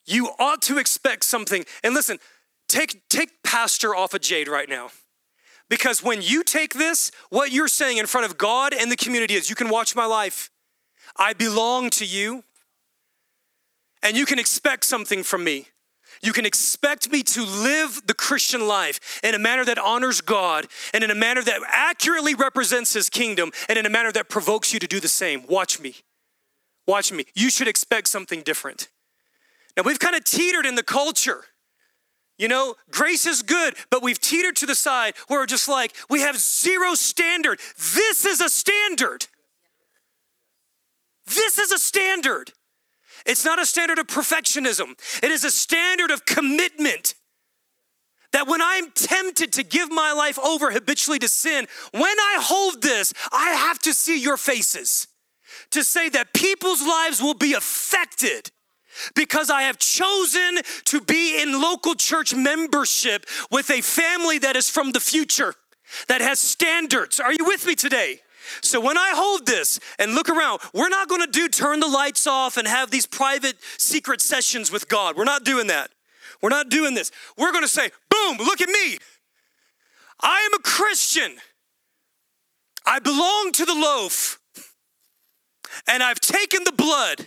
You ought to expect something. And listen, take, take pastor off of Jade right now. Because when you take this, what you're saying in front of God and the community is, you can watch my life. I belong to you and you can expect something from me. You can expect me to live the Christian life in a manner that honors God and in a manner that accurately represents His kingdom and in a manner that provokes you to do the same. Watch me. Watch me. You should expect something different. Now, we've kind of teetered in the culture. You know, grace is good, but we've teetered to the side where we're just like, we have zero standard. This is a standard. This is a standard. It's not a standard of perfectionism, it is a standard of commitment. That when I'm tempted to give my life over habitually to sin, when I hold this, I have to see your faces to say that people's lives will be affected because I have chosen to be in local church membership with a family that is from the future, that has standards. Are you with me today? So when I hold this and look around, we're not going to do turn the lights off and have these private secret sessions with God. We're not doing that. We're not doing this. We're going to say, boom, look at me. I am a Christian. I belong to the loaf. And I've taken the blood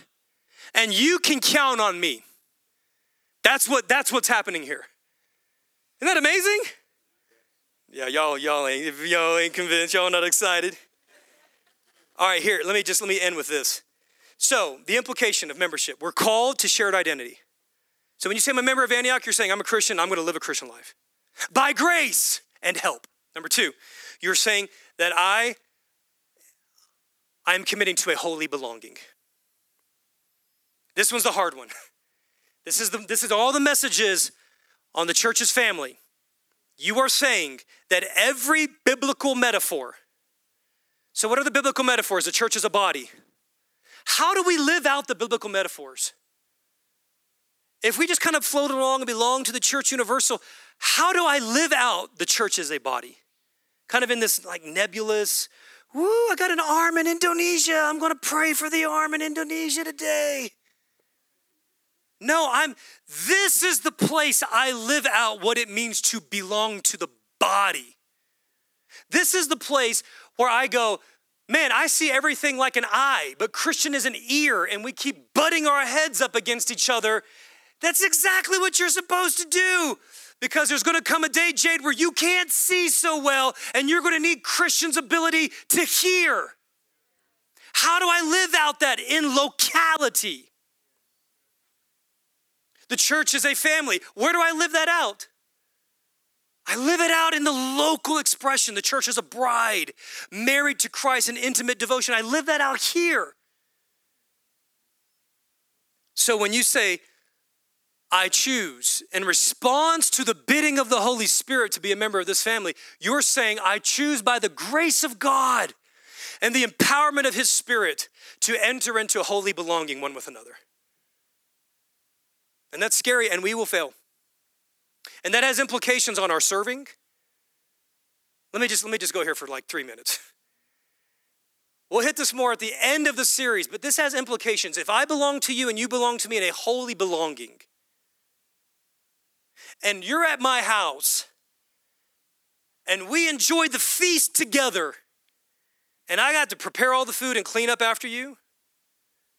and you can count on me. That's what that's what's happening here. Isn't that amazing? Yeah, y'all, y'all ain't y'all ain't convinced, y'all not excited. All right, here, let me just let me end with this. So, the implication of membership, we're called to shared identity. So when you say I'm a member of Antioch, you're saying I'm a Christian, I'm going to live a Christian life. By grace and help. Number 2, you're saying that I I'm committing to a holy belonging. This one's the hard one. This is the this is all the messages on the church's family. You are saying that every biblical metaphor so, what are the biblical metaphors? The church is a body. How do we live out the biblical metaphors? If we just kind of float along and belong to the church universal, how do I live out the church as a body? Kind of in this like nebulous, woo, I got an arm in Indonesia. I'm going to pray for the arm in Indonesia today. No, I'm this is the place I live out what it means to belong to the body. This is the place where I go, man, I see everything like an eye, but Christian is an ear, and we keep butting our heads up against each other. That's exactly what you're supposed to do. Because there's gonna come a day, Jade, where you can't see so well, and you're gonna need Christian's ability to hear. How do I live out that in locality? The church is a family. Where do I live that out? I live it out in the local expression. The church is a bride married to Christ in intimate devotion. I live that out here. So when you say, I choose in response to the bidding of the Holy Spirit to be a member of this family, you're saying, I choose by the grace of God and the empowerment of His Spirit to enter into holy belonging one with another. And that's scary, and we will fail. And that has implications on our serving. Let me just let me just go here for like 3 minutes. [LAUGHS] We'll hit this more at the end of the series, but this has implications. If I belong to you and you belong to me in a holy belonging, and you're at my house, and we enjoyed the feast together, and I got to prepare all the food and clean up after you,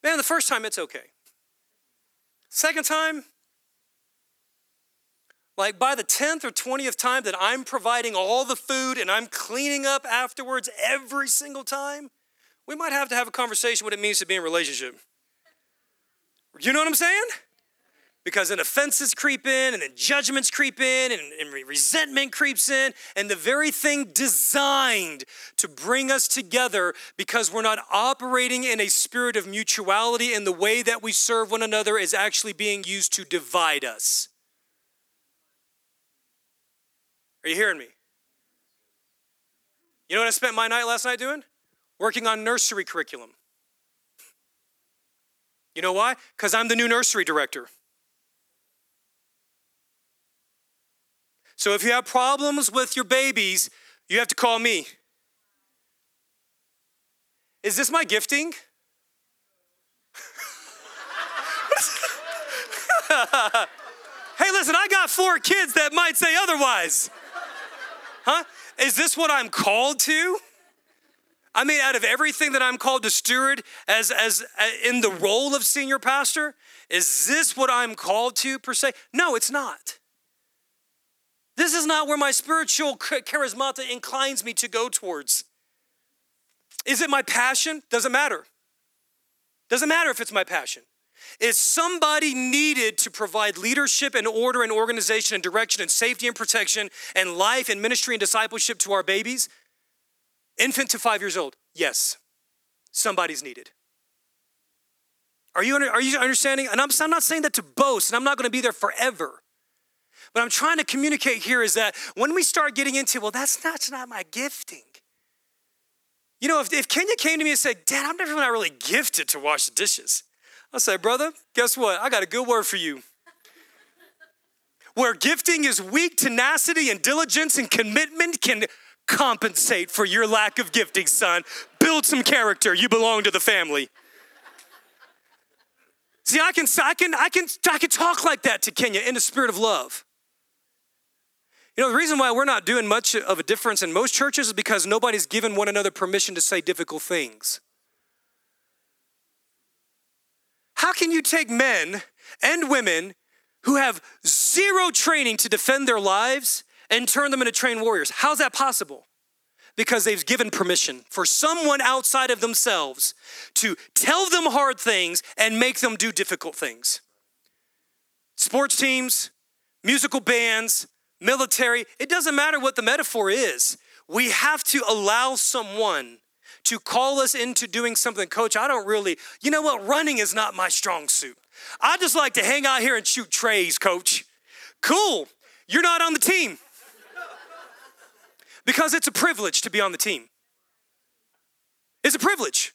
man, the first time it's okay. Second time, like by the 10th or 20th time that I'm providing all the food and I'm cleaning up afterwards every single time, we might have to have a conversation what it means to be in a relationship. You know what I'm saying? Because then offenses creep in, and then judgments creep in, and, and resentment creeps in, and the very thing designed to bring us together because we're not operating in a spirit of mutuality, and the way that we serve one another is actually being used to divide us. Are you hearing me? You know what I spent my night last night doing? Working on nursery curriculum. You know why? Because I'm the new nursery director. So if you have problems with your babies, you have to call me. Is this my gifting? [LAUGHS] hey, listen, I got four kids that might say otherwise. Huh? Is this what I'm called to? I mean, out of everything that I'm called to steward as, as uh, in the role of senior pastor, is this what I'm called to per se? No, it's not. This is not where my spiritual charismata inclines me to go towards. Is it my passion? Doesn't matter. Doesn't matter if it's my passion is somebody needed to provide leadership and order and organization and direction and safety and protection and life and ministry and discipleship to our babies? Infant to five years old. Yes, somebody's needed. Are you, are you understanding? And I'm, I'm not saying that to boast, and I'm not going to be there forever. But I'm trying to communicate here is that when we start getting into, well, that's not, that's not my gifting. You know, if, if Kenya came to me and said, Dad, I'm never not really gifted to wash the dishes. I say, brother, guess what? I got a good word for you. Where gifting is weak, tenacity and diligence and commitment can compensate for your lack of gifting, son. Build some character. You belong to the family. See, I can, I can, I can, I can talk like that to Kenya in the spirit of love. You know, the reason why we're not doing much of a difference in most churches is because nobody's given one another permission to say difficult things. How can you take men and women who have zero training to defend their lives and turn them into trained warriors? How's that possible? Because they've given permission for someone outside of themselves to tell them hard things and make them do difficult things. Sports teams, musical bands, military, it doesn't matter what the metaphor is. We have to allow someone to call us into doing something. Coach, I don't really, you know what? Running is not my strong suit. I just like to hang out here and shoot trays, coach. Cool. You're not on the team. Because it's a privilege to be on the team. It's a privilege.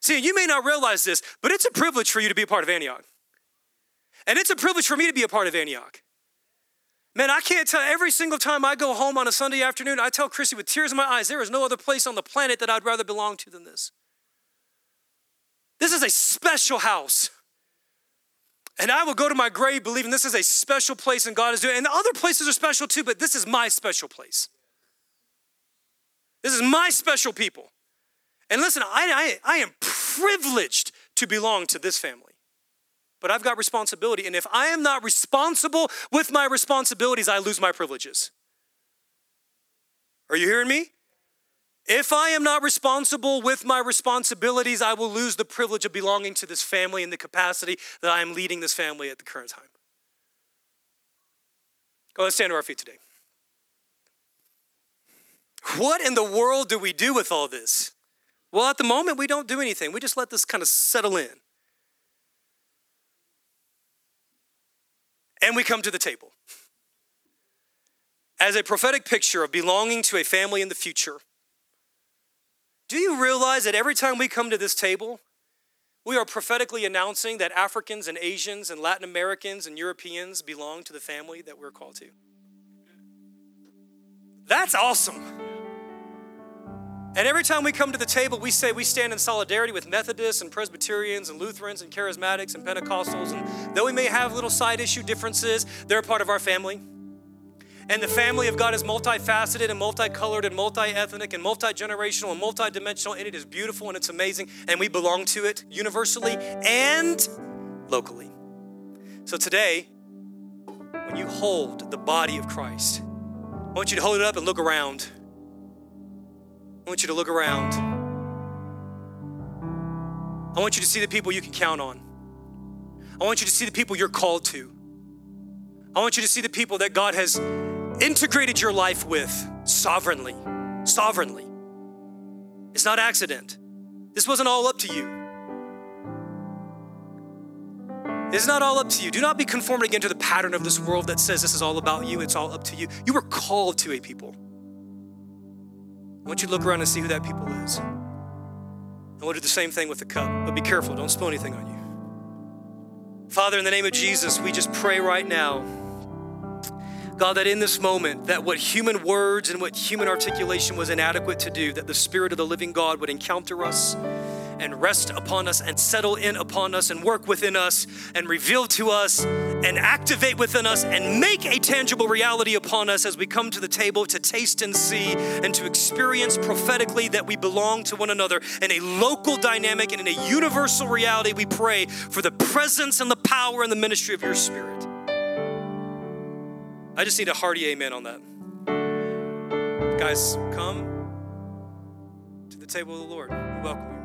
See, you may not realize this, but it's a privilege for you to be a part of Antioch. And it's a privilege for me to be a part of Antioch. Man, I can't tell every single time I go home on a Sunday afternoon, I tell Chrissy with tears in my eyes, there is no other place on the planet that I'd rather belong to than this. This is a special house. And I will go to my grave believing this is a special place and God is doing. And the other places are special too, but this is my special place. This is my special people. And listen, I, I, I am privileged to belong to this family. But I've got responsibility. And if I am not responsible with my responsibilities, I lose my privileges. Are you hearing me? If I am not responsible with my responsibilities, I will lose the privilege of belonging to this family in the capacity that I am leading this family at the current time. Go let's stand to our feet today. What in the world do we do with all this? Well, at the moment, we don't do anything. We just let this kind of settle in. And we come to the table. As a prophetic picture of belonging to a family in the future, do you realize that every time we come to this table, we are prophetically announcing that Africans and Asians and Latin Americans and Europeans belong to the family that we're called to? That's awesome. And every time we come to the table, we say we stand in solidarity with Methodists and Presbyterians and Lutherans and Charismatics and Pentecostals. And though we may have little side issue differences, they're part of our family. And the family of God is multifaceted and multicolored and multi ethnic and multi generational and multi dimensional, and it is beautiful and it's amazing, and we belong to it universally and locally. So today, when you hold the body of Christ, I want you to hold it up and look around. I want you to look around. I want you to see the people you can count on. I want you to see the people you're called to. I want you to see the people that God has integrated your life with sovereignly. Sovereignly. It's not accident. This wasn't all up to you. It's not all up to you. Do not be conformed again to the pattern of this world that says this is all about you, it's all up to you. You were called to a people. Want you to look around and see who that people is. Want to do the same thing with the cup, but be careful, don't spill anything on you. Father, in the name of Jesus, we just pray right now. God, that in this moment, that what human words and what human articulation was inadequate to do, that the Spirit of the living God would encounter us and rest upon us and settle in upon us and work within us and reveal to us and activate within us and make a tangible reality upon us as we come to the table to taste and see and to experience prophetically that we belong to one another in a local dynamic and in a universal reality. We pray for the presence and the power and the ministry of your Spirit. I just need a hearty amen on that. Guys, come to the table of the Lord. We welcome you.